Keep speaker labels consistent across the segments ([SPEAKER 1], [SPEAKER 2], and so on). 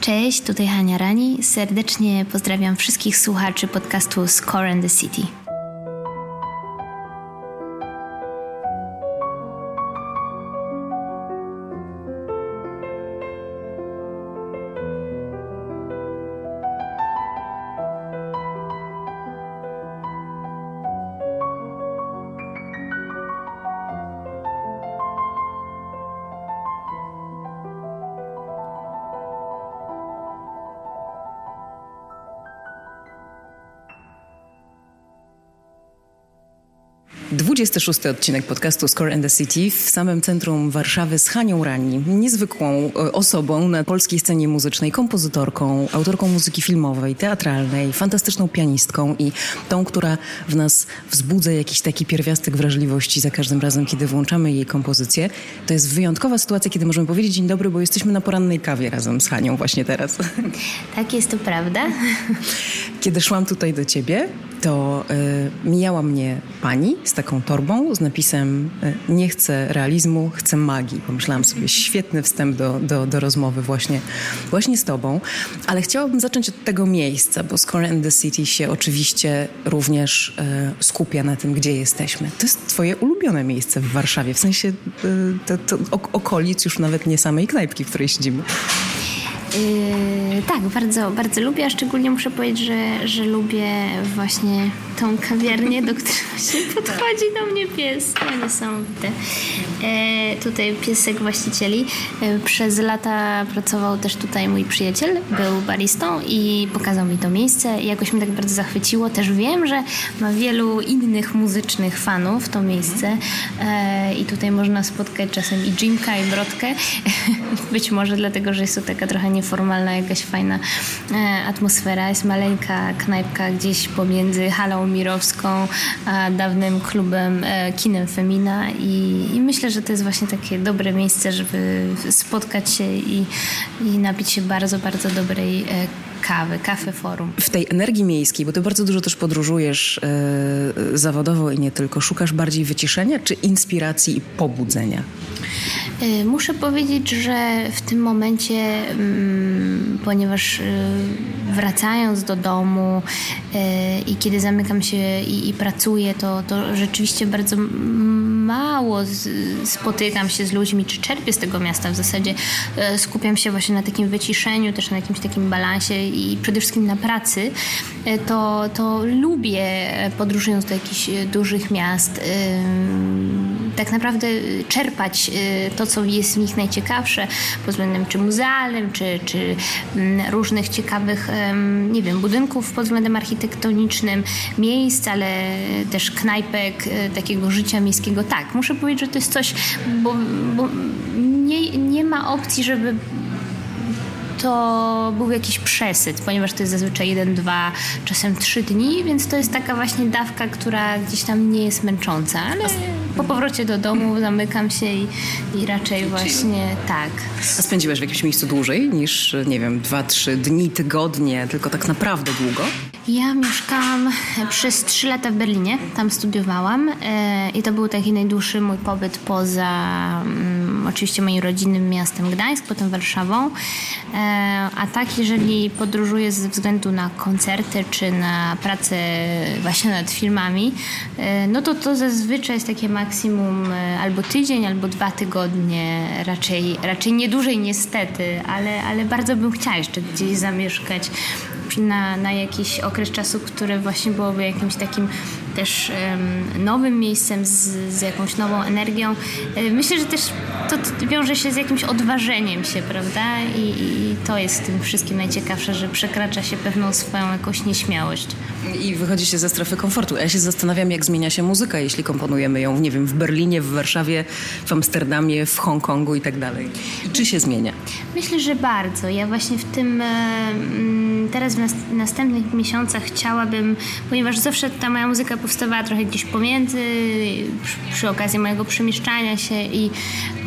[SPEAKER 1] Cześć, tutaj Hania Rani. Serdecznie pozdrawiam wszystkich słuchaczy podcastu Score and the City.
[SPEAKER 2] 26 odcinek podcastu Score and the City w samym centrum Warszawy z Hanią Rani, niezwykłą e, osobą na polskiej scenie muzycznej, kompozytorką, autorką muzyki filmowej, teatralnej, fantastyczną pianistką i tą, która w nas wzbudza jakiś taki pierwiastek wrażliwości za każdym razem, kiedy włączamy jej kompozycję. To jest wyjątkowa sytuacja, kiedy możemy powiedzieć dzień dobry, bo jesteśmy na porannej kawie razem z Hanią właśnie teraz.
[SPEAKER 1] Tak, jest to prawda.
[SPEAKER 2] Kiedy szłam tutaj do ciebie, to y, mijała mnie pani z taką torbą z napisem y, nie chcę realizmu, chcę magii. Pomyślałam sobie, świetny wstęp do, do, do rozmowy właśnie, właśnie z tobą. Ale chciałabym zacząć od tego miejsca, bo Score and the City się oczywiście również y, skupia na tym, gdzie jesteśmy. To jest twoje ulubione miejsce w Warszawie, w sensie to, to okolic już nawet nie samej knajpki, w której siedzimy.
[SPEAKER 1] Yy, tak, bardzo, bardzo lubię, a szczególnie muszę powiedzieć, że, że lubię właśnie tą kawiarnię, do której się podchodzi do mnie pies. No niesamowite. E, tutaj piesek właścicieli. E, przez lata pracował też tutaj mój przyjaciel, był baristą i pokazał mi to miejsce. Jakoś mnie tak bardzo zachwyciło. Też wiem, że ma wielu innych muzycznych fanów to miejsce e, i tutaj można spotkać czasem i Jimka i Brodkę. Być może dlatego, że jest to taka trochę nieformalna, jakaś fajna e, atmosfera. Jest maleńka knajpka gdzieś pomiędzy halą Mirowską, a dawnym klubem e, Kinem Femina i, i, myślę, że to jest właśnie takie dobre miejsce, żeby spotkać się i, i napić się bardzo, bardzo dobrej e, kawy, kafe forum.
[SPEAKER 2] W tej energii miejskiej, bo ty bardzo dużo też podróżujesz zawodowo i nie tylko, szukasz bardziej wyciszenia czy inspiracji i pobudzenia?
[SPEAKER 1] Yy, muszę powiedzieć, że w tym momencie, yy, ponieważ y, wracając do domu y, i kiedy zamykam się i, i pracuję, to, to rzeczywiście bardzo mało spotykam się z ludźmi, czy czerpię z tego miasta w zasadzie. Skupiam się właśnie na takim wyciszeniu, też na jakimś takim balansie i przede wszystkim na pracy, to, to lubię podróżując do jakichś dużych miast tak naprawdę czerpać to, co jest w nich najciekawsze pod względem czy muzealnym, czy, czy mm, różnych ciekawych, nie wiem, budynków pod względem architektonicznym, miejsc, ale też knajpek, e, takiego życia miejskiego. Tak, muszę powiedzieć, że to jest coś, bo, bo nie, nie ma opcji, żeby to był jakiś przesyt, ponieważ to jest zazwyczaj jeden, dwa, czasem trzy dni, więc to jest taka właśnie dawka, która gdzieś tam nie jest męcząca, ale po powrocie do domu zamykam się i, i raczej właśnie tak.
[SPEAKER 2] A spędziłeś w jakimś miejscu dłużej niż, nie wiem, dwa, trzy dni, tygodnie, tylko tak naprawdę długo?
[SPEAKER 1] Ja mieszkałam przez trzy lata w Berlinie, tam studiowałam e, i to był taki najdłuższy mój pobyt poza um, oczywiście moim rodzinnym miastem Gdańsk, potem Warszawą. E, a tak, jeżeli podróżuję ze względu na koncerty czy na pracę właśnie nad filmami, e, no to to zazwyczaj jest takie maksimum albo tydzień, albo dwa tygodnie, raczej, raczej nie dłużej niestety, ale, ale bardzo bym chciała jeszcze gdzieś zamieszkać na, na jakiś okres czasu, który właśnie byłoby jakimś takim też nowym miejscem, z, z, jakąś nową energią. E, myślę, że też to, wiąże się z jakimś odważeniem się, prawda? I, I, to jest tym wszystkim najciekawsze, że przekracza się pewną swoją jakąś nieśmiałość.
[SPEAKER 2] I wychodzi się ze strefy komfortu. Ja się zastanawiam, jak zmienia się muzyka, jeśli komponujemy ją, nie wiem, w Berlinie, w Warszawie, w Amsterdamie, w Hongkongu i tak dalej. I czy się zmienia?
[SPEAKER 1] Myślę, że bardzo. Ja właśnie w tym teraz w następnych miesiącach chciałabym, ponieważ zawsze ta moja muzyka powstawała trochę gdzieś pomiędzy, przy, przy okazji mojego przemieszczania się i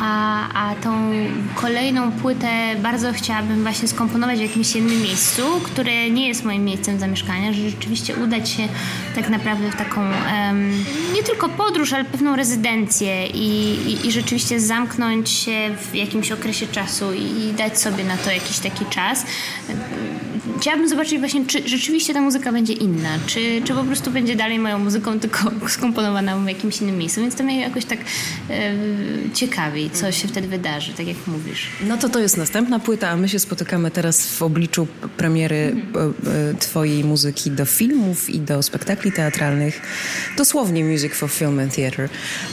[SPEAKER 1] a, a tą kolejną płytę bardzo chciałabym właśnie skomponować w jakimś jednym miejscu, które nie jest moim miejscem zamieszkania, że rzeczywiście udać się tak naprawdę w taką um, nie tylko podróż, ale pewną rezydencję i, i, i, rzeczywiście zamknąć się w jakimś okresie czasu i dać sobie na to jakiś taki czas chciałabym zobaczyć właśnie, czy rzeczywiście ta muzyka będzie inna, czy, czy po prostu będzie dalej moją muzyką, tylko skomponowana w jakimś innym miejscu. Więc to mnie jakoś tak e, ciekawi, co się wtedy wydarzy, tak jak mówisz.
[SPEAKER 2] No to to jest następna płyta, a my się spotykamy teraz w obliczu premiery mhm. twojej muzyki do filmów i do spektakli teatralnych. Dosłownie Music for Film and Theatre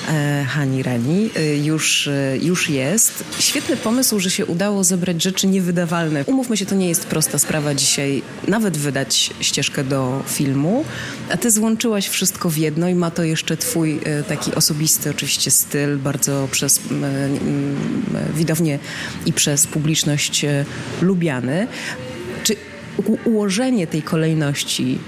[SPEAKER 2] e, Hani Rani e, już, e, już jest. Świetny pomysł, że się udało zebrać rzeczy niewydawalne. Umówmy się, to nie jest prosta sprawa dzisiaj nawet wydać ścieżkę do filmu, a ty złączyłaś wszystko w jedno i ma to jeszcze twój e, taki osobisty oczywiście styl, bardzo przez widownię i przez publiczność e, lubiany. Czy ułożenie tej kolejności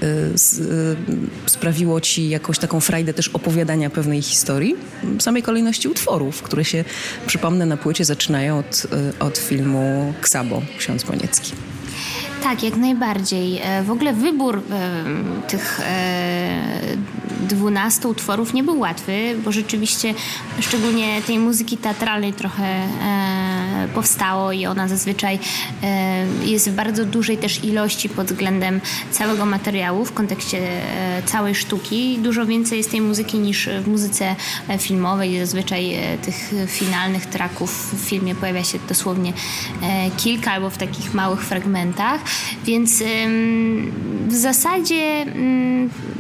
[SPEAKER 2] y, sprawiło ci jakąś taką frajdę też opowiadania pewnej historii, samej kolejności utworów, które się, przypomnę, na płycie zaczynają od, od filmu Ksabo, ksiądz Moniecki.
[SPEAKER 1] Tak, jak najbardziej. E, w ogóle wybór e, tych e, dwunastu utworów nie był łatwy, bo rzeczywiście szczególnie tej muzyki teatralnej trochę powstało i ona zazwyczaj jest w bardzo dużej też ilości pod względem całego materiału w kontekście całej sztuki. Dużo więcej jest tej muzyki niż w muzyce filmowej. Zazwyczaj tych finalnych traków w filmie pojawia się dosłownie kilka albo w takich małych fragmentach. Więc w zasadzie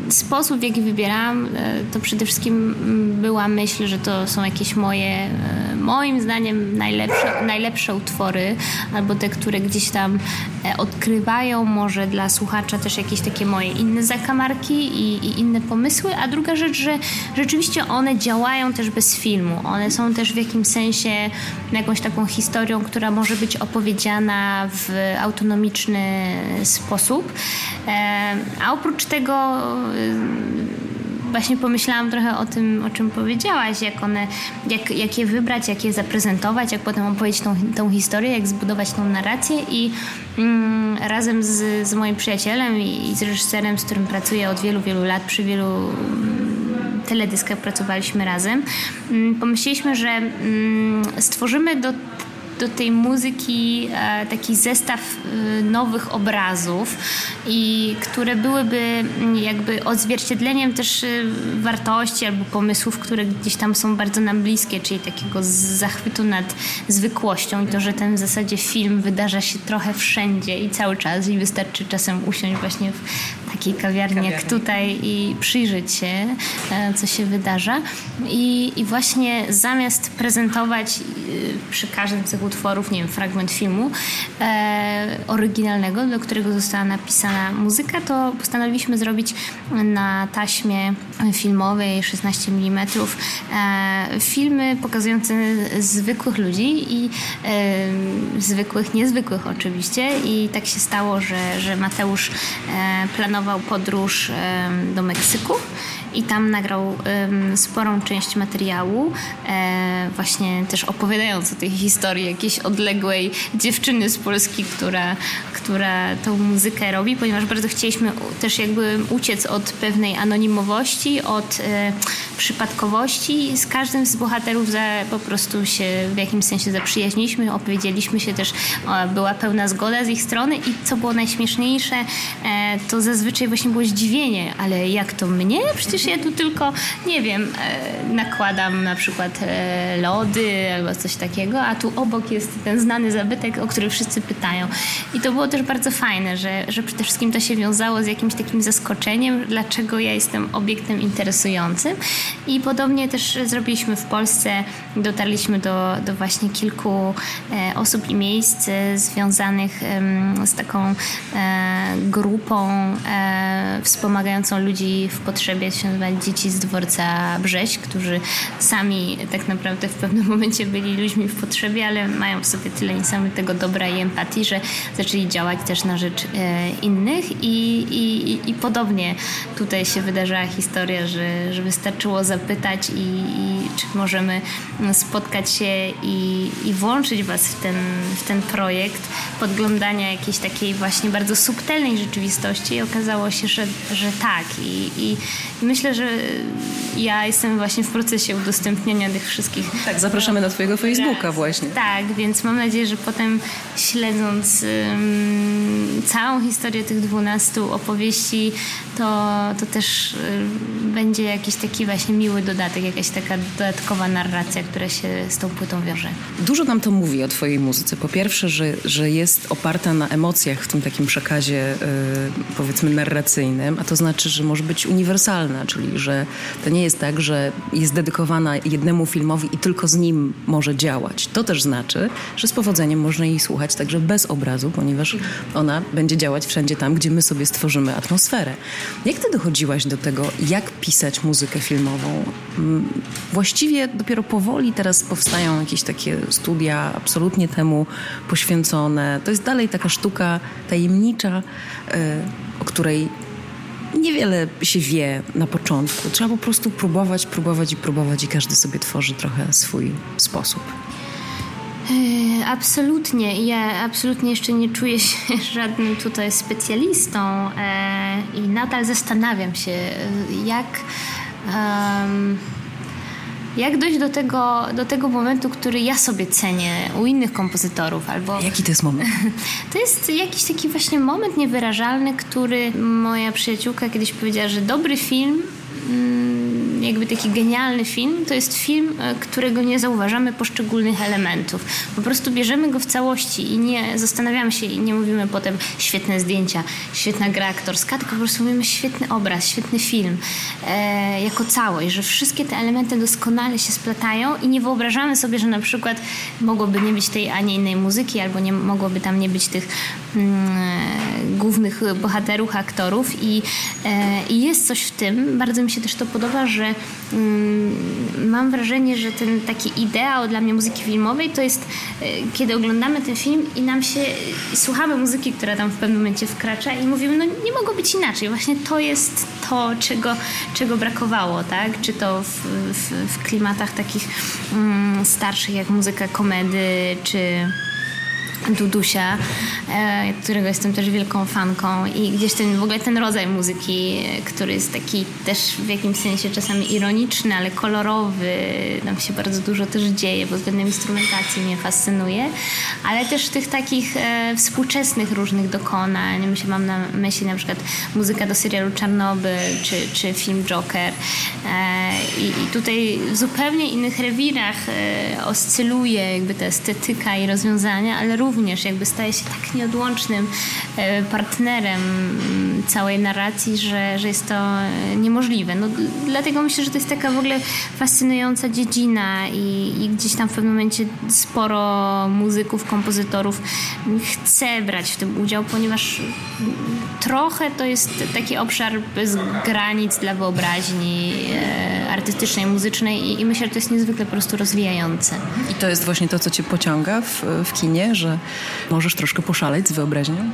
[SPEAKER 1] sposób, w jaki wybieram, e, to przede wszystkim była myśl, że to są jakieś moje, e, moim zdaniem, najlepsze, najlepsze utwory, albo te, które gdzieś tam e, odkrywają może dla słuchacza też jakieś takie moje inne zakamarki i, i inne pomysły. A druga rzecz, że rzeczywiście one działają też bez filmu. One są też w jakimś sensie jakąś taką historią, która może być opowiedziana w autonomiczny sposób. A oprócz tego właśnie pomyślałam trochę o tym, o czym powiedziałaś, jak one, jak, jak je wybrać, jak je zaprezentować, jak potem opowiedzieć tą, tą historię, jak zbudować tą narrację i mm, razem z, z moim przyjacielem i, i z reżyserem, z którym pracuję od wielu, wielu lat przy wielu mm, teledyskach pracowaliśmy razem. Mm, pomyśleliśmy, że mm, stworzymy do do tej muzyki e, taki zestaw e, nowych obrazów i które byłyby mm, jakby odzwierciedleniem też e, wartości albo pomysłów, które gdzieś tam są bardzo nam bliskie, czyli takiego zachwytu nad zwykłością i to, że ten w zasadzie film wydarza się trochę wszędzie i cały czas i wystarczy czasem usiąść właśnie w takiej kawiarni jak tutaj i przyjrzeć się, co się wydarza. I, i właśnie zamiast prezentować przy każdym z tych utworów, nie wiem, fragment filmu e, oryginalnego, do którego została napisana muzyka, to postanowiliśmy zrobić na taśmie filmowej 16 mm e, filmy pokazujące zwykłych ludzi i e, zwykłych, niezwykłych oczywiście. I tak się stało, że, że Mateusz e, planował podróż e, do Meksyku i tam nagrał sporą część materiału, e, właśnie też opowiadając o tej historii jakiejś odległej dziewczyny z Polski, która, która tą muzykę robi, ponieważ bardzo chcieliśmy też jakby uciec od pewnej anonimowości, od e, przypadkowości. Z każdym z bohaterów za, po prostu się w jakimś sensie zaprzyjaźniliśmy, opowiedzieliśmy się też, o, była pełna zgoda z ich strony i co było najśmieszniejsze, e, to zazwyczaj właśnie było zdziwienie, ale jak to mnie? Przecież ja tu tylko, nie wiem, e, nakładam na przykład e, lody albo coś takiego, a tu obok jest ten znany zabytek, o który wszyscy pytają. I to było też bardzo fajne, że, że przede wszystkim to się wiązało z jakimś takim zaskoczeniem, dlaczego ja jestem obiektem interesującym. I podobnie też zrobiliśmy w Polsce, dotarliśmy do, do właśnie kilku e, osób i miejsc związanych z taką grupą wspomagającą ludzi w potrzebie się Dzieci z dworca Brześć, którzy sami tak naprawdę w pewnym momencie byli ludźmi w potrzebie, ale mają w sobie tyle niesamowitego dobra i empatii, że zaczęli działać też na rzecz e, innych i, i, i podobnie tutaj się wydarzała historia, że, że wystarczyło zapytać i, i czy możemy spotkać się i, i włączyć Was w ten, w ten projekt podglądania jakiejś takiej właśnie bardzo subtelnej rzeczywistości i okazało się, że, że tak. I, i, I, myślę, że ja jestem właśnie w procesie udostępniania tych wszystkich.
[SPEAKER 2] Tak, zapraszamy na Twojego Facebooka właśnie.
[SPEAKER 1] Tak, więc mam nadzieję, że potem śledząc um, całą historię tych dwunastu opowieści, to, to też um, będzie jakiś taki właśnie miły dodatek, jakaś taka dodatkowa narracja, która się z tą płytą wiąże.
[SPEAKER 2] Dużo nam to mówi o Twojej muzyce. Po pierwsze, że, że jest oparta na emocjach w tym takim przekazie, yy, powiedzmy, narracyjnym, a to znaczy, że może być uniwersalna, czyli że to nie jest tak, że jest dedykowana jednemu filmowi i tylko z nim może działać. To też znaczy, że z powodzeniem można jej słuchać także bez obrazu, ponieważ ona będzie działać wszędzie tam, gdzie my sobie stworzymy atmosferę. Jak ty dochodziłaś do tego, jak pisać muzykę filmową? Mm, właściwie dopiero powoli teraz powstają jakieś takie studia absolutnie temu poświęcone. To jest dalej taka sztuka tajemnicza, e, o której niewiele się wie na początku. Trzeba po prostu próbować, próbować i próbować i każdy sobie tworzy trochę swój sposób.
[SPEAKER 1] E, absolutnie. Ja absolutnie jeszcze nie czuję się żadnym tutaj specjalistą e, i nadal zastanawiam się, jak. Um, jak dojść do tego, do tego momentu, który ja sobie cenię u innych kompozytorów? Albo...
[SPEAKER 2] Jaki to jest moment?
[SPEAKER 1] To jest jakiś taki właśnie moment niewyrażalny, który moja przyjaciółka kiedyś powiedziała, że dobry film jakby taki genialny film, to jest film, e, którego nie zauważamy poszczególnych elementów. Po prostu bierzemy go w całości i nie zastanawiamy się i nie mówimy potem świetne zdjęcia, świetna gra aktorska, tylko po prostu mówimy świetny obraz, świetny film e, jako całość, że wszystkie te elementy doskonale się splatają i nie wyobrażamy sobie, że na przykład mogłoby nie być tej, a nie innej muzyki, albo nie mogłoby tam nie być tych mm, głównych bohaterów, aktorów i, e, i jest coś w tym, bardzo mi się też to podoba, że mm, mam wrażenie, że ten taki ideał dla mnie muzyki filmowej to jest, e, kiedy oglądamy ten film i nam się, słuchamy muzyki, która tam w pewnym momencie wkracza i mówimy, no nie mogło być inaczej. Właśnie to jest to, czego, czego brakowało, tak? Czy to w, w, w klimatach takich mm, starszych, jak muzyka komedy, czy Dudusia, e, którego jestem też wielką fanką i gdzieś ten w ogóle ten rodzaj muzyki, który jest taki też w jakimś sensie czasami ironiczny, ale kolorowy, nam się bardzo dużo też dzieje, pod względem instrumentacji mnie fascynuje, ale też tych takich e, współczesnych różnych dokonań, myślę, mam na myśli na przykład muzyka do serialu Czarnobyl, czy, czy film Joker e, i, i tutaj w zupełnie innych rewirach oscyluje jakby ta estetyka i rozwiązania, ale również również jakby staje się tak nieodłącznym e, partnerem całej narracji, że, że jest to e, niemożliwe. No, dlatego myślę, że to jest taka w ogóle fascynująca dziedzina i, i gdzieś tam w pewnym momencie sporo muzyków, kompozytorów chce brać w tym udział, ponieważ trochę to jest taki obszar bez granic dla wyobraźni e, artystycznej, muzycznej i, i myślę, że to jest niezwykle po prostu rozwijające.
[SPEAKER 2] I to jest właśnie to, co cię pociąga w, w kinie, że możesz troszkę poszaleć z wyobraźnią?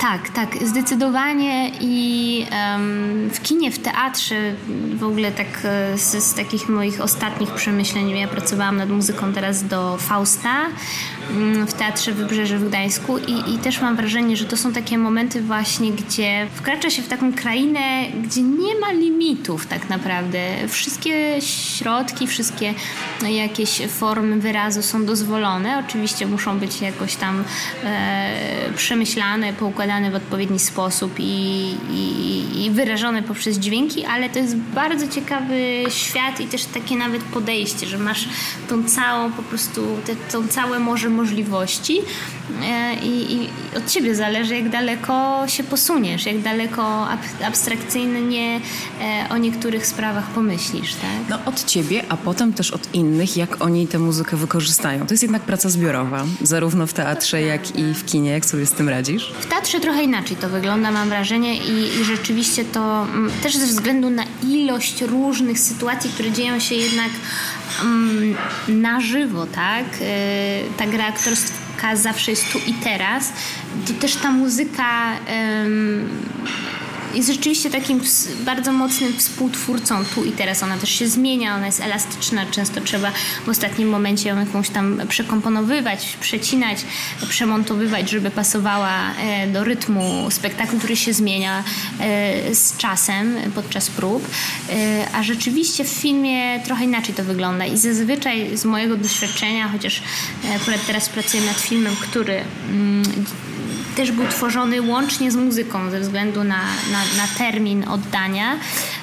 [SPEAKER 1] Tak, tak, zdecydowanie i um, w kinie, w teatrze w ogóle tak e, z, z takich moich ostatnich przemyśleń, ja pracowałam nad muzyką teraz do Fausta w Teatrze Wybrzeże w Gdańsku i, i też mam wrażenie, że to są takie momenty właśnie, gdzie wkracza się w taką krainę, gdzie nie ma limitów tak naprawdę. Wszystkie środki, wszystkie jakieś formy wyrazu są dozwolone. Oczywiście muszą być jakoś tam e, przemyślane, poukładane w odpowiedni sposób i, i, i wyrażone poprzez dźwięki, ale to jest bardzo ciekawy świat i też takie nawet podejście, że masz tą całą po prostu, te, tą całe morze możliwości e, i, i od ciebie zależy, jak daleko się posuniesz, jak daleko ab, abstrakcyjnie e, o niektórych sprawach pomyślisz, tak?
[SPEAKER 2] No od ciebie, a potem też od innych, jak oni tę muzykę wykorzystają. To jest jednak praca zbiorowa, zarówno w teatrze, jak i w kinie. Jak sobie z tym radzisz?
[SPEAKER 1] W teatrze trochę inaczej to wygląda, mam wrażenie i, i rzeczywiście to mm, też ze względu na ilość różnych sytuacji, które dzieją się jednak um, na żywo, tak? Yy, ta gra aktorska zawsze jest tu i teraz. To też ta muzyka jest rzeczywiście takim bardzo mocnym współtwórcą tu i teraz. Ona też się zmienia, ona jest elastyczna. Często trzeba w ostatnim momencie ją jakąś tam przekomponowywać, przecinać, przemontowywać, żeby pasowała e, do rytmu spektaklu, który się zmienia e, z czasem podczas prób. E, a rzeczywiście w filmie trochę inaczej to wygląda i zazwyczaj z mojego doświadczenia, chociaż akurat teraz pracuję nad filmem, który mm, też był tworzony łącznie z muzyką ze względu na, na, na termin oddania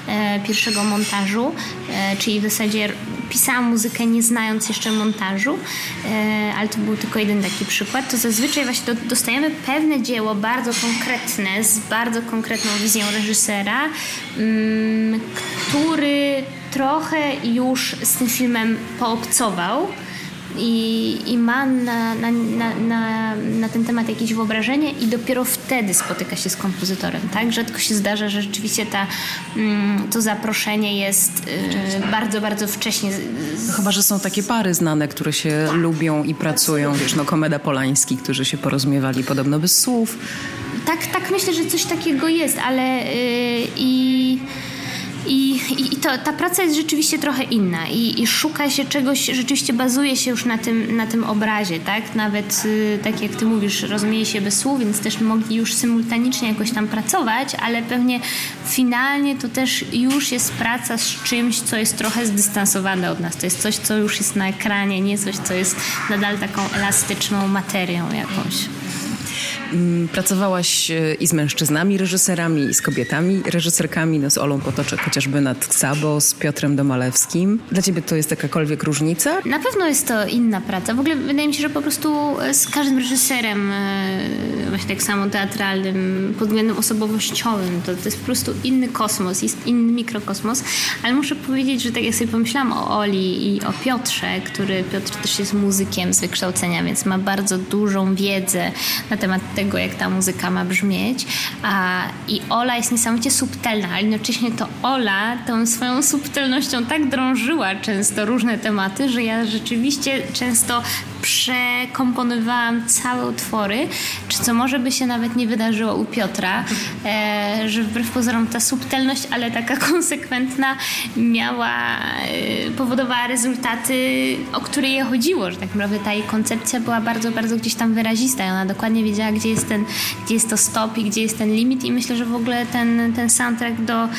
[SPEAKER 1] e, pierwszego montażu, e, czyli w zasadzie pisałam muzykę nie znając jeszcze montażu, e, ale to był tylko jeden taki przykład, to zazwyczaj właśnie do, dostajemy pewne dzieło bardzo konkretne, z bardzo konkretną wizją reżysera, mm, który trochę już z tym filmem poobcował i, i ma na, na, na, na, ten temat jakieś wyobrażenie i dopiero wtedy spotyka się z kompozytorem, tak? Rzadko się zdarza, że rzeczywiście ta, mm, to zaproszenie jest y, bardzo, bardzo wcześnie.
[SPEAKER 2] No chyba, że są takie pary znane, które się tak. lubią i pracują, wiesz, no Komeda Polański, którzy się porozumiewali podobno bez słów.
[SPEAKER 1] Tak, tak myślę, że coś takiego jest, ale yy, i i, i, to, ta praca jest rzeczywiście trochę inna i, i, szuka się czegoś, rzeczywiście bazuje się już na tym, na tym obrazie, tak? Nawet y, tak jak ty mówisz, rozumieje się bez słów, więc też mogli już symultanicznie jakoś tam pracować, ale pewnie finalnie to też już jest praca z czymś, co jest trochę zdystansowane od nas. To jest coś, co już jest na ekranie, nie coś, co jest nadal taką elastyczną materią jakąś.
[SPEAKER 2] Mm, pracowałaś e, i z mężczyznami reżyserami, i z kobietami reżyserkami, no z Olą Potoczek chociażby nad Ksabo, z Piotrem Domalewskim. Dla ciebie to jest jakakolwiek różnica?
[SPEAKER 1] Na pewno jest to inna praca. W ogóle wydaje mi się, że po prostu z każdym reżyserem, e, właśnie tak samo teatralnym, pod względem osobowościowym, to, to jest po prostu inny kosmos, jest inny mikrokosmos, ale muszę powiedzieć, że tak jak sobie pomyślałam o Oli i o Piotrze, który Piotr też jest muzykiem z wykształcenia, więc ma bardzo dużą wiedzę na temat tego, jak ta muzyka ma brzmieć. A, I Ola jest niesamowicie subtelna, ale jednocześnie to Ola tą swoją subtelnością tak drążyła często różne tematy, że ja rzeczywiście często przekomponowałam całe utwory, czy co może by się nawet nie wydarzyło u Piotra, e, że wbrew pozorom ta subtelność, ale taka konsekwentna miała, e, powodowała rezultaty, o które je chodziło, że tak naprawdę ta jej koncepcja była bardzo, bardzo gdzieś tam wyrazista i ona dokładnie wiedziała, gdzie jest ten, gdzie jest to stop i gdzie jest ten limit. I myślę, że w ogóle ten, ten soundtrack do,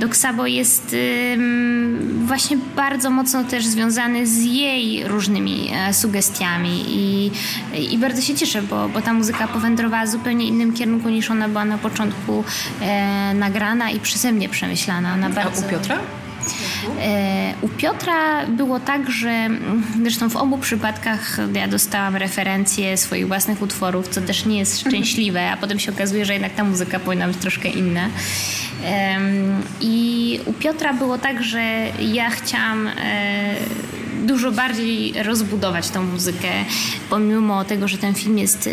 [SPEAKER 1] do Ksabo jest właśnie bardzo mocno też związany z jej różnymi e, sugestiami i, i bardzo się cieszę, bo, bo ta muzyka powędrowała w zupełnie innym kierunku niż ona była na początku e, nagrana i przeze mnie przemyślana. Ona
[SPEAKER 2] bardzo... A u Piotra?
[SPEAKER 1] E, u Piotra było tak, że zresztą w obu przypadkach ja dostałam referencje swoich własnych utworów, co też nie jest szczęśliwe, a potem się okazuje, że jednak ta muzyka powinna być troszkę inna. I u Piotra było tak, że ja chciałam e, dużo bardziej rozbudować tą muzykę, pomimo tego, że ten film jest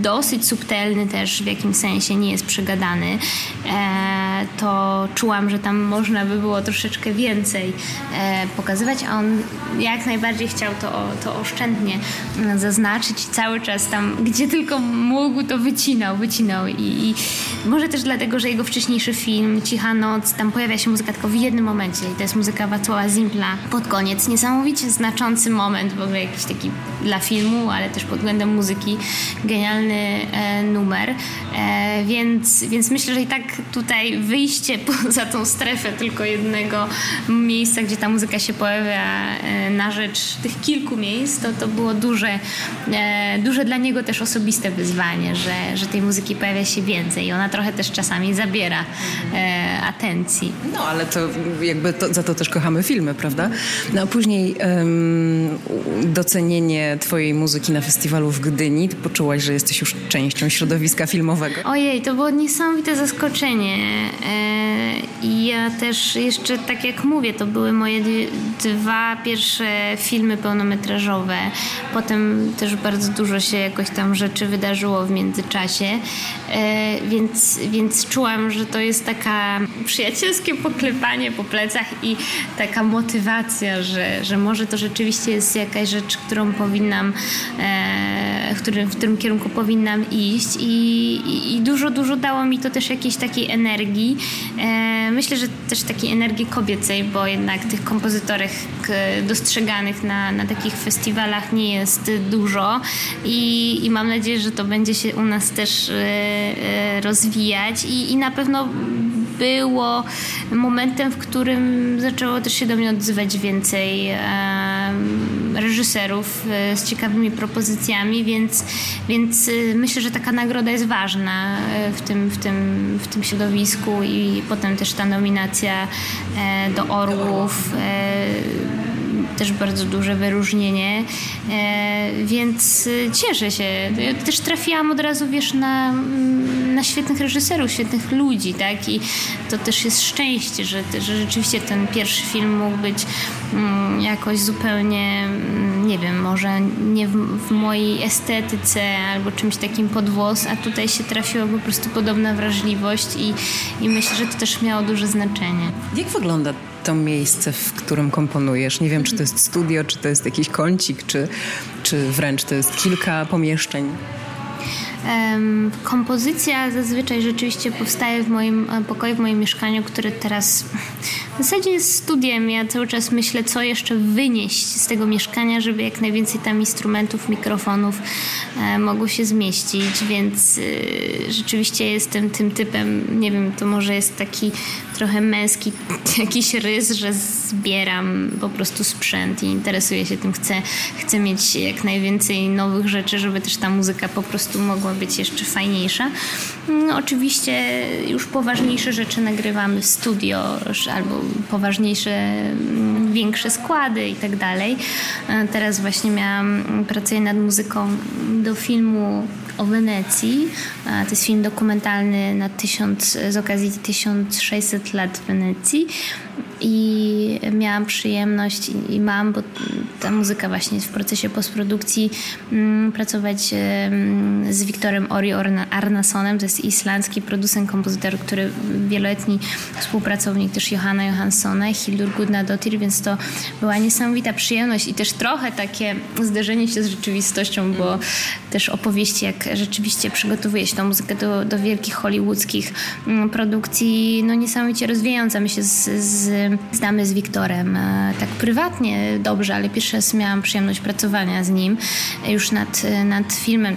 [SPEAKER 1] dosyć subtelny też w jakimś sensie, nie jest przegadany, e, to czułam, że tam można by było troszeczkę więcej e, pokazywać, a on jak najbardziej chciał to, to oszczędnie zaznaczyć cały czas tam, gdzie tylko mógł, to wycinał, wycinał i, i może też dlatego, że jego wcześniejszy film Cicha Noc, tam pojawia się muzyka tylko w jednym momencie i to jest muzyka Wacława Zimpla pod koniec. Niesamowicie znaczący moment w ogóle jakiś taki dla filmu, ale też pod względem muzyki genialny oryginalny numer, więc, więc myślę, że i tak tutaj wyjście poza tą strefę tylko jednego miejsca, gdzie ta muzyka się pojawia na rzecz tych kilku miejsc, to, to było duże, duże dla niego też osobiste wyzwanie, że, że tej muzyki pojawia się więcej i ona trochę też czasami zabiera atencji.
[SPEAKER 2] No ale to jakby to, za to też kochamy filmy, prawda? No a później um, docenienie twojej muzyki na festiwalu w Gdyni. Poczułaś, że jesteś już częścią środowiska filmowego.
[SPEAKER 1] Ojej, to było niesamowite zaskoczenie. E, I ja też jeszcze, tak jak mówię, to były moje dwa pierwsze filmy pełnometrażowe. Potem też bardzo dużo się jakoś tam rzeczy wydarzyło w międzyczasie. E, więc, więc czułam, że to jest taka przyjacielskie poklepanie po plecach i taka motywacja, że, że może to rzeczywiście jest jakaś rzecz, którą powinnam, e, w, którym, w którym kierunku powinnam iść i, i, i, dużo, dużo dało mi to też jakiejś takiej energii. E, myślę, że też takiej energii kobiecej, bo jednak tych kompozytorek dostrzeganych na, na takich festiwalach nie jest dużo i, i mam nadzieję, że to będzie się u nas też e, e rozwijać i, i na pewno było momentem, w którym zaczęło też się do mnie odzywać więcej reżyserów e, z ciekawymi propozycjami, więc, więc e, myślę, że taka nagroda jest ważna e, w tym, w tym, w tym środowisku i potem też ta nominacja do Orłów też bardzo duże wyróżnienie, e, więc e, cieszę się. Ja też trafiłam od razu, wiesz, na, mm, na świetnych reżyserów, świetnych ludzi, tak? I to też jest szczęście, że, że rzeczywiście ten pierwszy film mógł być mm, jakoś zupełnie, mm, nie wiem, może nie w, w mojej estetyce albo czymś takim pod włos, a tutaj się trafiła po prostu podobna wrażliwość i, i myślę, że to też miało duże znaczenie.
[SPEAKER 2] Jak wygląda to miejsce, w którym komponujesz? Nie wiem, czy to jest studio, czy to jest jakiś kącik, czy, czy wręcz to jest kilka pomieszczeń.
[SPEAKER 1] Kompozycja zazwyczaj rzeczywiście powstaje w moim e, pokoju, w moim mieszkaniu, które teraz w zasadzie jest studiem. Ja cały czas myślę, co jeszcze wynieść z tego mieszkania, żeby jak najwięcej tam instrumentów, mikrofonów e, mogło się zmieścić, więc e, rzeczywiście jestem tym typem, nie wiem, to może jest taki trochę męski jakiś rys, że zbieram po prostu sprzęt i interesuję się tym, chcę, chcę mieć jak najwięcej nowych rzeczy, żeby też ta muzyka po prostu mogła być jeszcze fajniejsza. No, oczywiście już poważniejsze rzeczy nagrywamy w studio albo poważniejsze, mm, większe składy i tak dalej. Teraz właśnie miałam, pracuję nad muzyką do filmu o Wenecji. To jest film dokumentalny na tysiąc, z okazji 1600 lat Wenecji i miałam przyjemność i, i mam, bo ta muzyka właśnie jest w procesie postprodukcji, mm, pracować mm, z Wiktorem Ori Arnasonem, to jest islandzki producent, kompozytor, który wieloletni współpracownik też Johanna Johanssona, Hildur Gudnadottir, więc to była niesamowita przyjemność i też trochę takie zderzenie się z rzeczywistością, bo mm. też opowieści, jak rzeczywiście przygotowuje się tą muzykę do, do wielkich hollywoodzkich produkcji, no niesamowicie rozwijająca. My się z, z znamy z Wiktorem e, tak prywatnie dobrze, ale pierwszy raz miałam przyjemność pracowania z nim już nad, nad filmem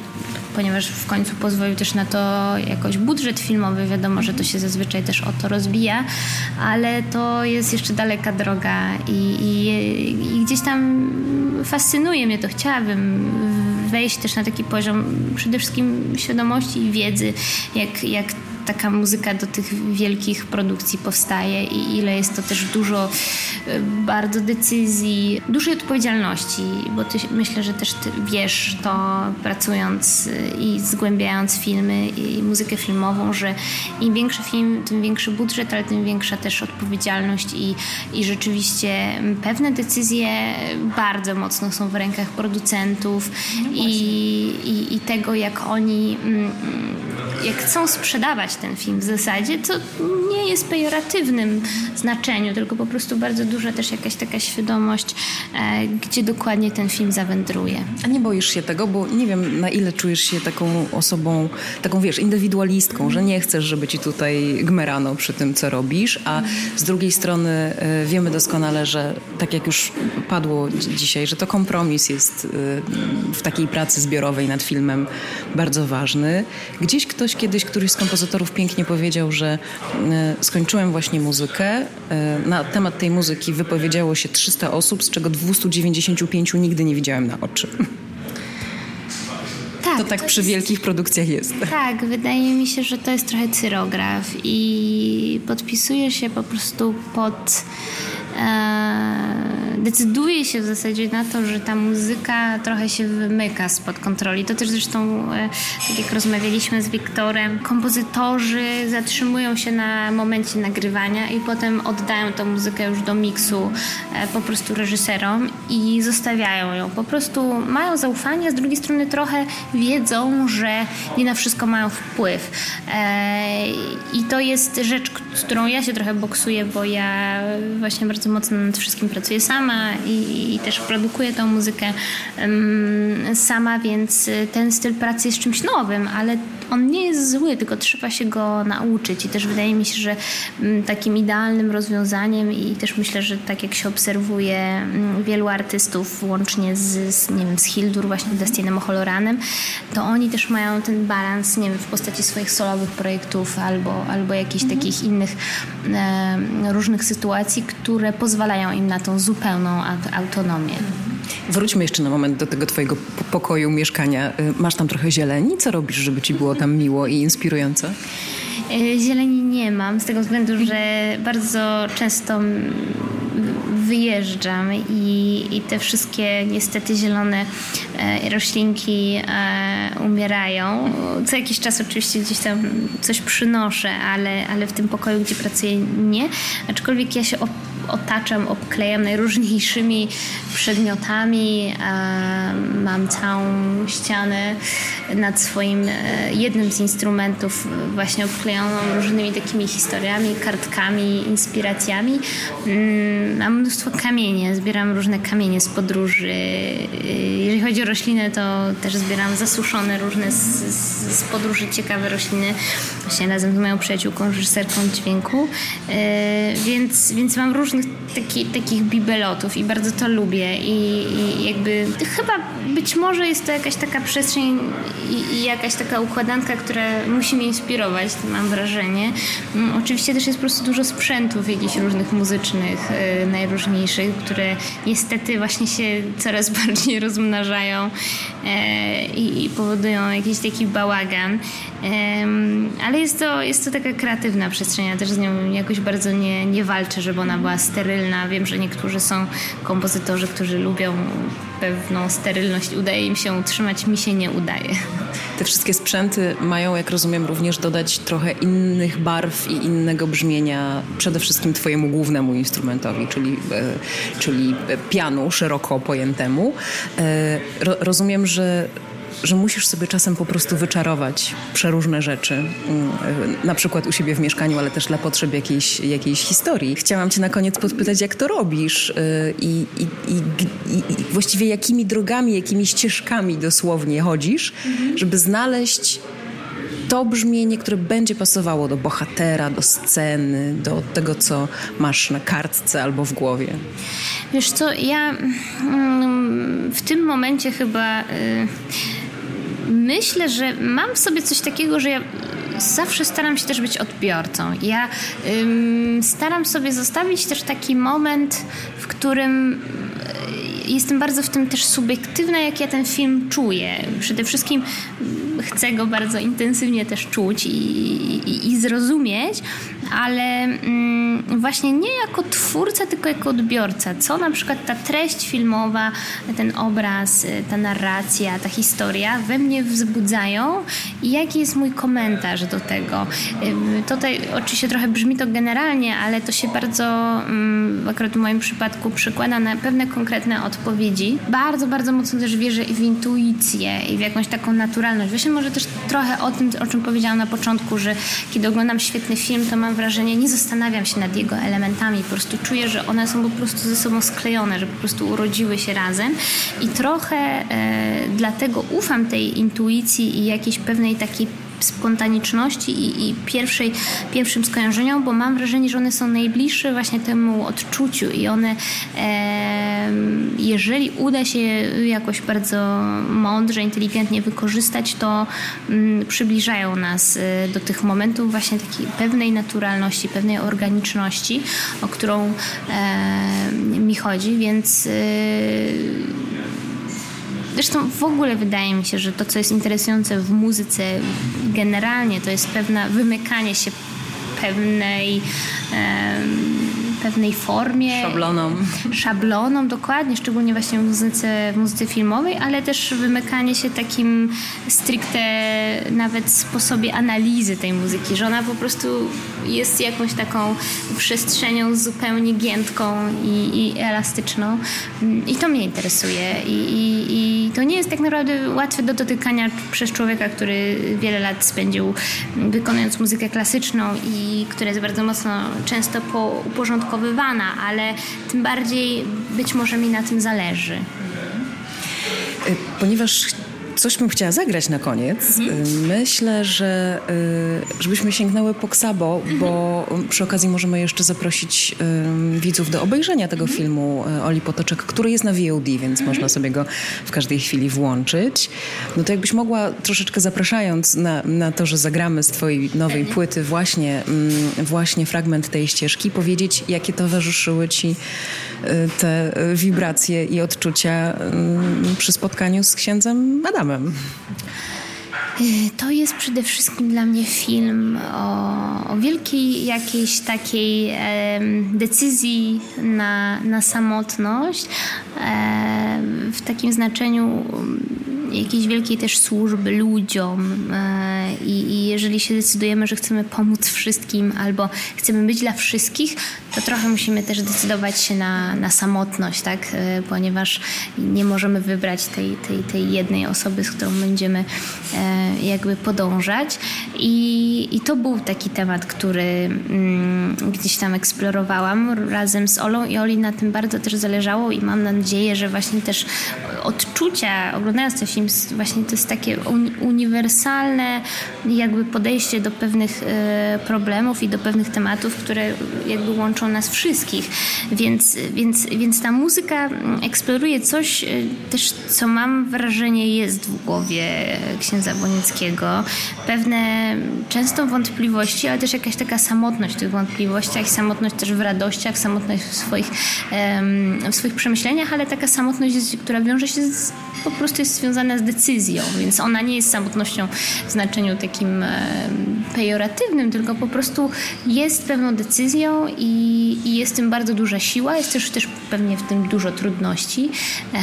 [SPEAKER 1] ponieważ w końcu pozwolił też na to jakoś budżet filmowy. Wiadomo, że to się zazwyczaj też o to rozbija, ale to jest jeszcze daleka droga i, i, i gdzieś tam fascynuje mnie to. Chciałabym wejść też na taki poziom przede wszystkim świadomości i wiedzy, jak, jak taka muzyka do tych wielkich produkcji powstaje i ile jest to też dużo e, bardzo decyzji, dużej odpowiedzialności, bo ty, myślę, że też ty wiesz to pracując e, i zgłębiając filmy i muzykę filmową, że im większy film, tym większy budżet, ale tym większa też odpowiedzialność i, i rzeczywiście pewne decyzje bardzo mocno są w rękach producentów no i, i, i, tego, jak oni jak chcą sprzedawać ten film w zasadzie, to nie jest pejoratywnym znaczeniu, tylko po prostu bardzo duża też jakaś taka świadomość, e, gdzie dokładnie ten film zawędruje.
[SPEAKER 2] A nie boisz się tego, bo nie wiem na ile czujesz się taką osobą, taką wiesz, indywidualistką, że nie chcesz, żeby ci tutaj gmerano przy tym, co robisz, a z drugiej strony e, wiemy doskonale, że tak jak już padło dzisiaj, że to kompromis jest e, w takiej pracy zbiorowej nad filmem bardzo ważny. Gdzieś ktoś kiedyś, któryś z kompozytorów pięknie powiedział, że e, skończyłem właśnie muzykę. Na temat tej muzyki wypowiedziało się 300 osób, z czego 295 nigdy nie widziałem na oczy. Tak, to tak to przy jest... wielkich produkcjach jest.
[SPEAKER 1] Tak, wydaje mi się, że to jest trochę cyrograf i podpisuje się po prostu pod E, decyduje się w zasadzie na to, że ta muzyka trochę się wymyka spod kontroli. To też zresztą, e, tak jak rozmawialiśmy z Wiktorem, kompozytorzy zatrzymują się na momencie nagrywania i potem oddają tę muzykę już do miksu e, po prostu reżyserom i zostawiają ją. Po prostu mają zaufanie, z drugiej strony trochę wiedzą, że nie na wszystko mają wpływ. I to jest rzecz, z którą ja się trochę boksuję, bo ja właśnie bardzo mocno nad wszystkim pracuję sama i, i też produkuję tą muzykę sama, więc ten styl pracy jest czymś nowym, ale on nie jest zły, tylko trzeba się go nauczyć i też wydaje mi się, że um, takim idealnym rozwiązaniem i też myślę, że tak jak się obserwuje um, wielu artystów, łącznie z, z, nie wiem, z Hildur, właśnie Dustinem O'Holoranem, to oni też mają ten balans, nie wiem, w postaci swoich solowych projektów albo, albo jakichś mhm. takich innych e, różnych sytuacji, które pozwalają im na tą zupełną autonomię.
[SPEAKER 2] Wróćmy jeszcze na moment do tego twojego pokoju, mieszkania. Y, masz tam trochę zieleni? Co robisz, żeby ci było tam miło i inspirująco?
[SPEAKER 1] Y, zieleni nie mam, z tego względu, że bardzo często wyjeżdżam i, i te wszystkie niestety zielone e, roślinki umierają. Co jakiś czas oczywiście gdzieś tam coś przynoszę, ale, ale w tym pokoju, gdzie pracuję nie. Aczkolwiek ja się otaczam, obklejam najróżniejszymi przedmiotami. Mam całą ścianę nad swoim e, jednym z instrumentów właśnie obklejoną różnymi takimi historiami, kartkami, inspiracjami. Mm, mam mnóstwo kamieni, zbieram różne kamienie z podróży. E, jeżeli chodzi o rośliny, to też zbieram zasuszone różne z, z podróży ciekawe rośliny. Właśnie razem z moją przyjaciółką, reżyserką dźwięku. E, więc, więc mam różnych taki, takich bibelotów i bardzo to lubię i, i jakby chyba być może jest to jakaś taka przestrzeń i, i, jakaś taka układanka, która musi mnie inspirować, mam wrażenie. Mm, oczywiście też jest po prostu dużo sprzętów jakichś różnych muzycznych, y, najróżniejszych, które niestety właśnie się coraz bardziej rozmnażają e, i, i powodują jakiś taki bałagan. Ale jest to, jest to taka kreatywna przestrzeń, ja też z nią jakoś bardzo nie, nie walczę, żeby ona była sterylna. Wiem, że niektórzy są kompozytorzy, którzy lubią pewną sterylność, udaje im się utrzymać, mi się nie udaje.
[SPEAKER 2] Te wszystkie sprzęty mają, jak rozumiem, również dodać trochę innych barw i innego brzmienia przede wszystkim twojemu głównemu instrumentowi, czyli, e, czyli pianu szeroko pojętemu. E, rozumiem, że że musisz sobie czasem po prostu wyczarować przeróżne rzeczy, mm, na przykład u siebie w mieszkaniu, ale też dla potrzeb jakiejś, jakiejś historii. Chciałam cię na koniec podpytać, jak to robisz y, i, i, i, i właściwie jakimi drogami, jakimi ścieżkami dosłownie chodzisz, mhm. żeby znaleźć to brzmienie, które będzie pasowało do bohatera, do sceny, do tego, co masz na kartce albo w głowie?
[SPEAKER 1] Wiesz co, ja mm, w tym momencie chyba y, myślę, że mam w sobie coś takiego, że ja zawsze staram się też być odbiorcą. Ja staram sobie zostawić też taki moment, w którym jestem bardzo w tym też subiektywna, jak ja ten film czuję. Przede wszystkim chcę go bardzo intensywnie też czuć i, i, i zrozumieć, ale mm, właśnie nie jako twórca, tylko jako odbiorca. Co na przykład ta treść filmowa, ten obraz, ta narracja, ta historia we mnie wzbudzają i jaki jest mój komentarz do tego. Tutaj oczywiście trochę brzmi to generalnie, ale to się bardzo, mm, akurat w moim przypadku, przykłada na pewne konkretne odpowiedzi. Bardzo, bardzo mocno też wierzę w intuicję i w jakąś taką naturalność. Właśnie może też trochę o tym, o czym powiedziałam na początku, że kiedy oglądam świetny film, to mam wrażenie, nie zastanawiam się nad jego elementami, po prostu czuję, że one są po prostu ze sobą sklejone, że po prostu urodziły się razem. I trochę e, dlatego ufam tej intuicji i jakiejś pewnej takiej spontaniczności i, i, pierwszej, pierwszym skojarzeniom, bo mam wrażenie, że one są najbliższe właśnie temu odczuciu i one, e, jeżeli uda się jakoś bardzo mądrze, inteligentnie wykorzystać, to mm, przybliżają nas e, do tych momentów właśnie takiej pewnej naturalności, pewnej organiczności, o którą e, mi chodzi, więc e, Zresztą w ogóle wydaje mi się, że to, co jest interesujące w muzyce generalnie, to jest pewne wymykanie się pewnej pewnej formie.
[SPEAKER 2] Szablonom.
[SPEAKER 1] Szablonom, dokładnie, szczególnie właśnie w muzyce, w muzyce filmowej, ale też wymykanie się takim stricte nawet sposobie analizy tej muzyki, że ona po prostu jest jakąś taką przestrzenią zupełnie giętką i, i elastyczną i to mnie interesuje I, i, i to nie jest tak naprawdę łatwe do dotykania przez człowieka, który wiele lat spędził wykonując muzykę klasyczną i która jest bardzo mocno często uporządkowywana, ale tym bardziej być może mi na tym zależy.
[SPEAKER 2] Y, ponieważ coś bym chciała zagrać na koniec. Mhm. Myślę, że y, żebyśmy sięgnęły po Ksabo, mhm. bo przy okazji możemy jeszcze zaprosić widzów do obejrzenia tego mhm. filmu y, Oli Potoczek, który jest na VOD, więc mhm. można sobie go w każdej chwili włączyć. No to jakbyś mogła troszeczkę zapraszając na, na to, że zagramy z twojej nowej płyty właśnie, właśnie fragment tej ścieżki, powiedzieć, jakie towarzyszyły ci y, te wibracje i odczucia przy spotkaniu z księdzem Adamem?
[SPEAKER 1] Y, to jest przede wszystkim dla mnie film o, o wielkiej jakiejś takiej e, decyzji na, na samotność, e, w takim znaczeniu jakiejś wielkiej też służby ludziom e, i, i jeżeli się decydujemy, że chcemy pomóc wszystkim albo chcemy być dla wszystkich, to trochę musimy też decydować się na, na samotność, tak? E, ponieważ nie możemy wybrać tej, tej, tej jednej osoby, z którą będziemy e, jakby podążać. I, i to był taki temat, który mm, gdzieś tam eksplorowałam razem z Olą i Oli na tym bardzo też zależało i mam nadzieję, że właśnie też odczucia, oglądając ten film, właśnie to jest takie uniwersalne jakby podejście do pewnych e, problemów i do pewnych tematów, które jakby łączą nas wszystkich. Więc, więc, więc ta muzyka eksploruje coś e, też, co mam wrażenie jest w głowie księdza Bonickiego. Pewne często wątpliwości, ale też jakaś taka samotność w tych wątpliwościach, samotność też w radościach, samotność w swoich, w swoich przemyśleniach, ale taka samotność, która wiąże się z, po prostu jest związana z decyzją, więc ona nie jest samotnością w znaczeniu takim pejoratywnym, tylko po prostu jest pewną decyzją i, i jest w tym bardzo duża siła, jest też, też pewnie w tym dużo trudności, e,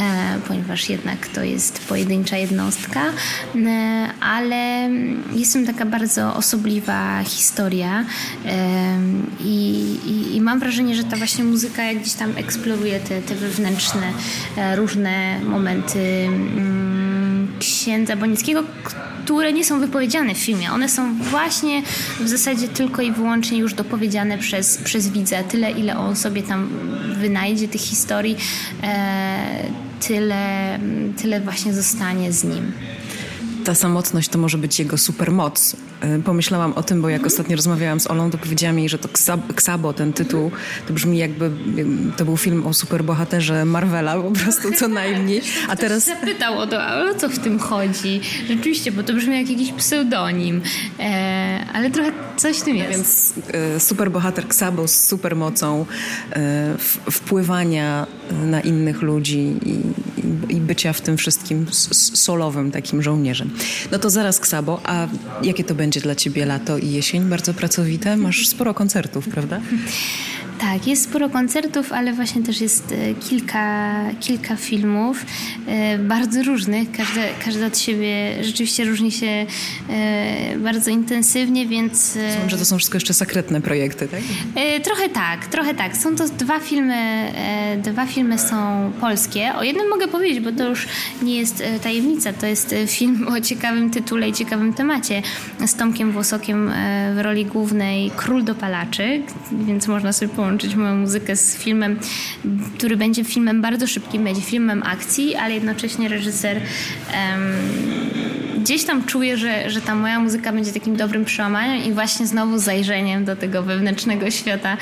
[SPEAKER 1] ponieważ jednak to jest pojedyncza jednostka, e, ale jest taka bardzo osobliwa historia e, i, i, i, mam wrażenie, że ta właśnie muzyka jak gdzieś tam eksploruje te, te wewnętrzne e, różne momenty mm, księdza Bonickiego, które nie są wypowiedziane w filmie. One są właśnie w zasadzie tylko i wyłącznie już dopowiedziane przez, przez widza. Tyle, ile on sobie tam wynajdzie tych historii, e, tyle, tyle właśnie zostanie z nim
[SPEAKER 2] ta samotność to może być jego supermoc. Y, pomyślałam o tym, bo jak ostatnio rozmawiałam z Olą, to powiedziała mi, że to Ksabo, ten tytuł, to brzmi jakby to był film o superbohaterze Marvela, po prostu co najmniej.
[SPEAKER 1] A teraz... zapytał o to, o co w tym chodzi. Rzeczywiście, bo to brzmi jak jakiś pseudonim, e, ale trochę coś w tym jest.
[SPEAKER 2] Więc e, superbohater Ksabo z supermocą e, wpływania na innych ludzi i, i bycia w tym wszystkim solowym takim żołnierzem. No to zaraz Ksabo, a jakie to będzie dla ciebie lato i jesień? Bardzo pracowite? Masz sporo koncertów, prawda?
[SPEAKER 1] Tak, jest sporo koncertów, ale właśnie też jest e, kilka, kilka filmów, e, bardzo różnych. Każdy, każdy od siebie rzeczywiście różni się e, bardzo intensywnie, więc...
[SPEAKER 2] Rozumiem, że to są wszystko jeszcze sekretne projekty, tak?
[SPEAKER 1] Trochę tak, trochę tak. Są to dwa filmy, dwa filmy są polskie. O jednym mogę powiedzieć, bo to już nie jest tajemnica. To jest film o ciekawym tytule i ciekawym temacie z Tomkiem Włosokiem w roli głównej Król Dopalaczy, więc można sobie połączyć moją muzykę z filmem, który będzie filmem bardzo szybkim, będzie filmem akcji, ale jednocześnie reżyser um, gdzieś tam czuje, że, że ta moja muzyka będzie takim dobrym przełamaniem i właśnie znowu zajrzeniem do tego wewnętrznego świata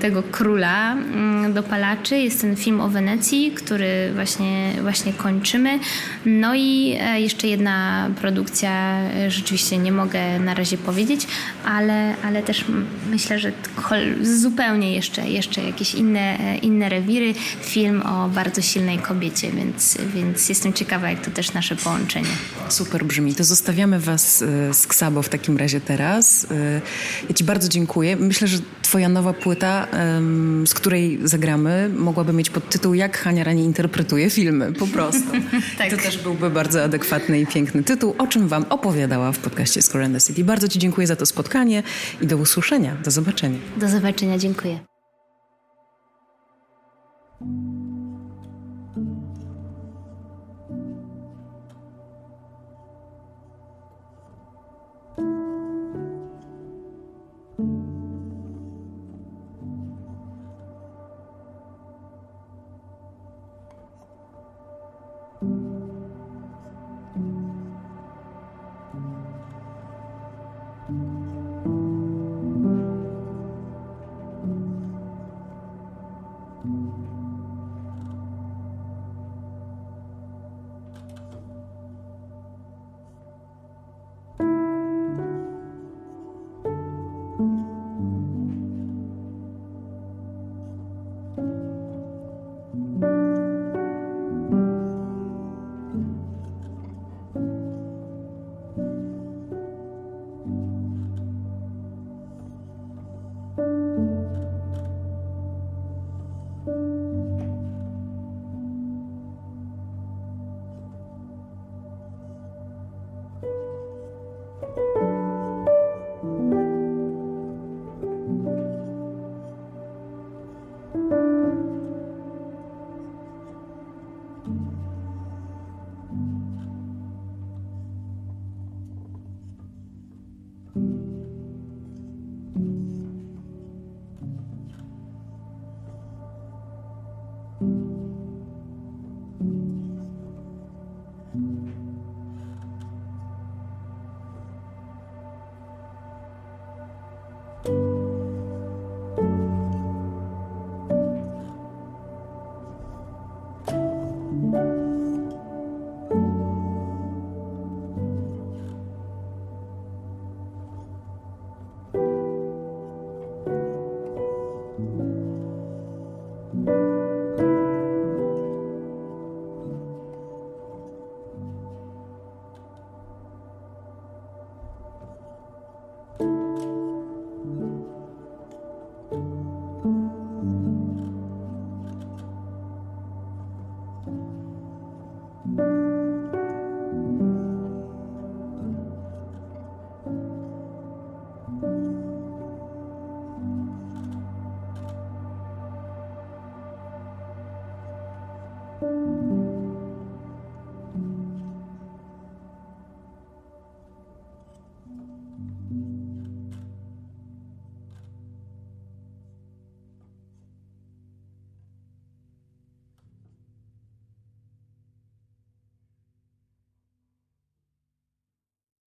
[SPEAKER 1] tego króla mm, do palaczy. Jest ten film o Wenecji, który właśnie, właśnie kończymy. No i e, jeszcze jedna produkcja, e, rzeczywiście nie mogę na razie powiedzieć, ale, ale też myślę, że zupełnie jeszcze, jeszcze jakieś inne, e, inne rewiry. Film o bardzo silnej kobiecie, więc, więc jestem ciekawa, jak to też nasze połączenie.
[SPEAKER 2] Super brzmi. To zostawiamy Was e, z Ksabo w takim razie teraz. E, ja Ci bardzo dziękuję. Myślę, że Twoja nowa płyta, z której zagramy, mogłaby mieć podtytuł Jak Hania Rani interpretuje filmy, po prostu. tak. To też byłby bardzo adekwatny i piękny tytuł, o czym Wam opowiadała w podcaście Score the City. Bardzo Ci dziękuję za to spotkanie i do usłyszenia. Do zobaczenia.
[SPEAKER 1] Do zobaczenia, dziękuję.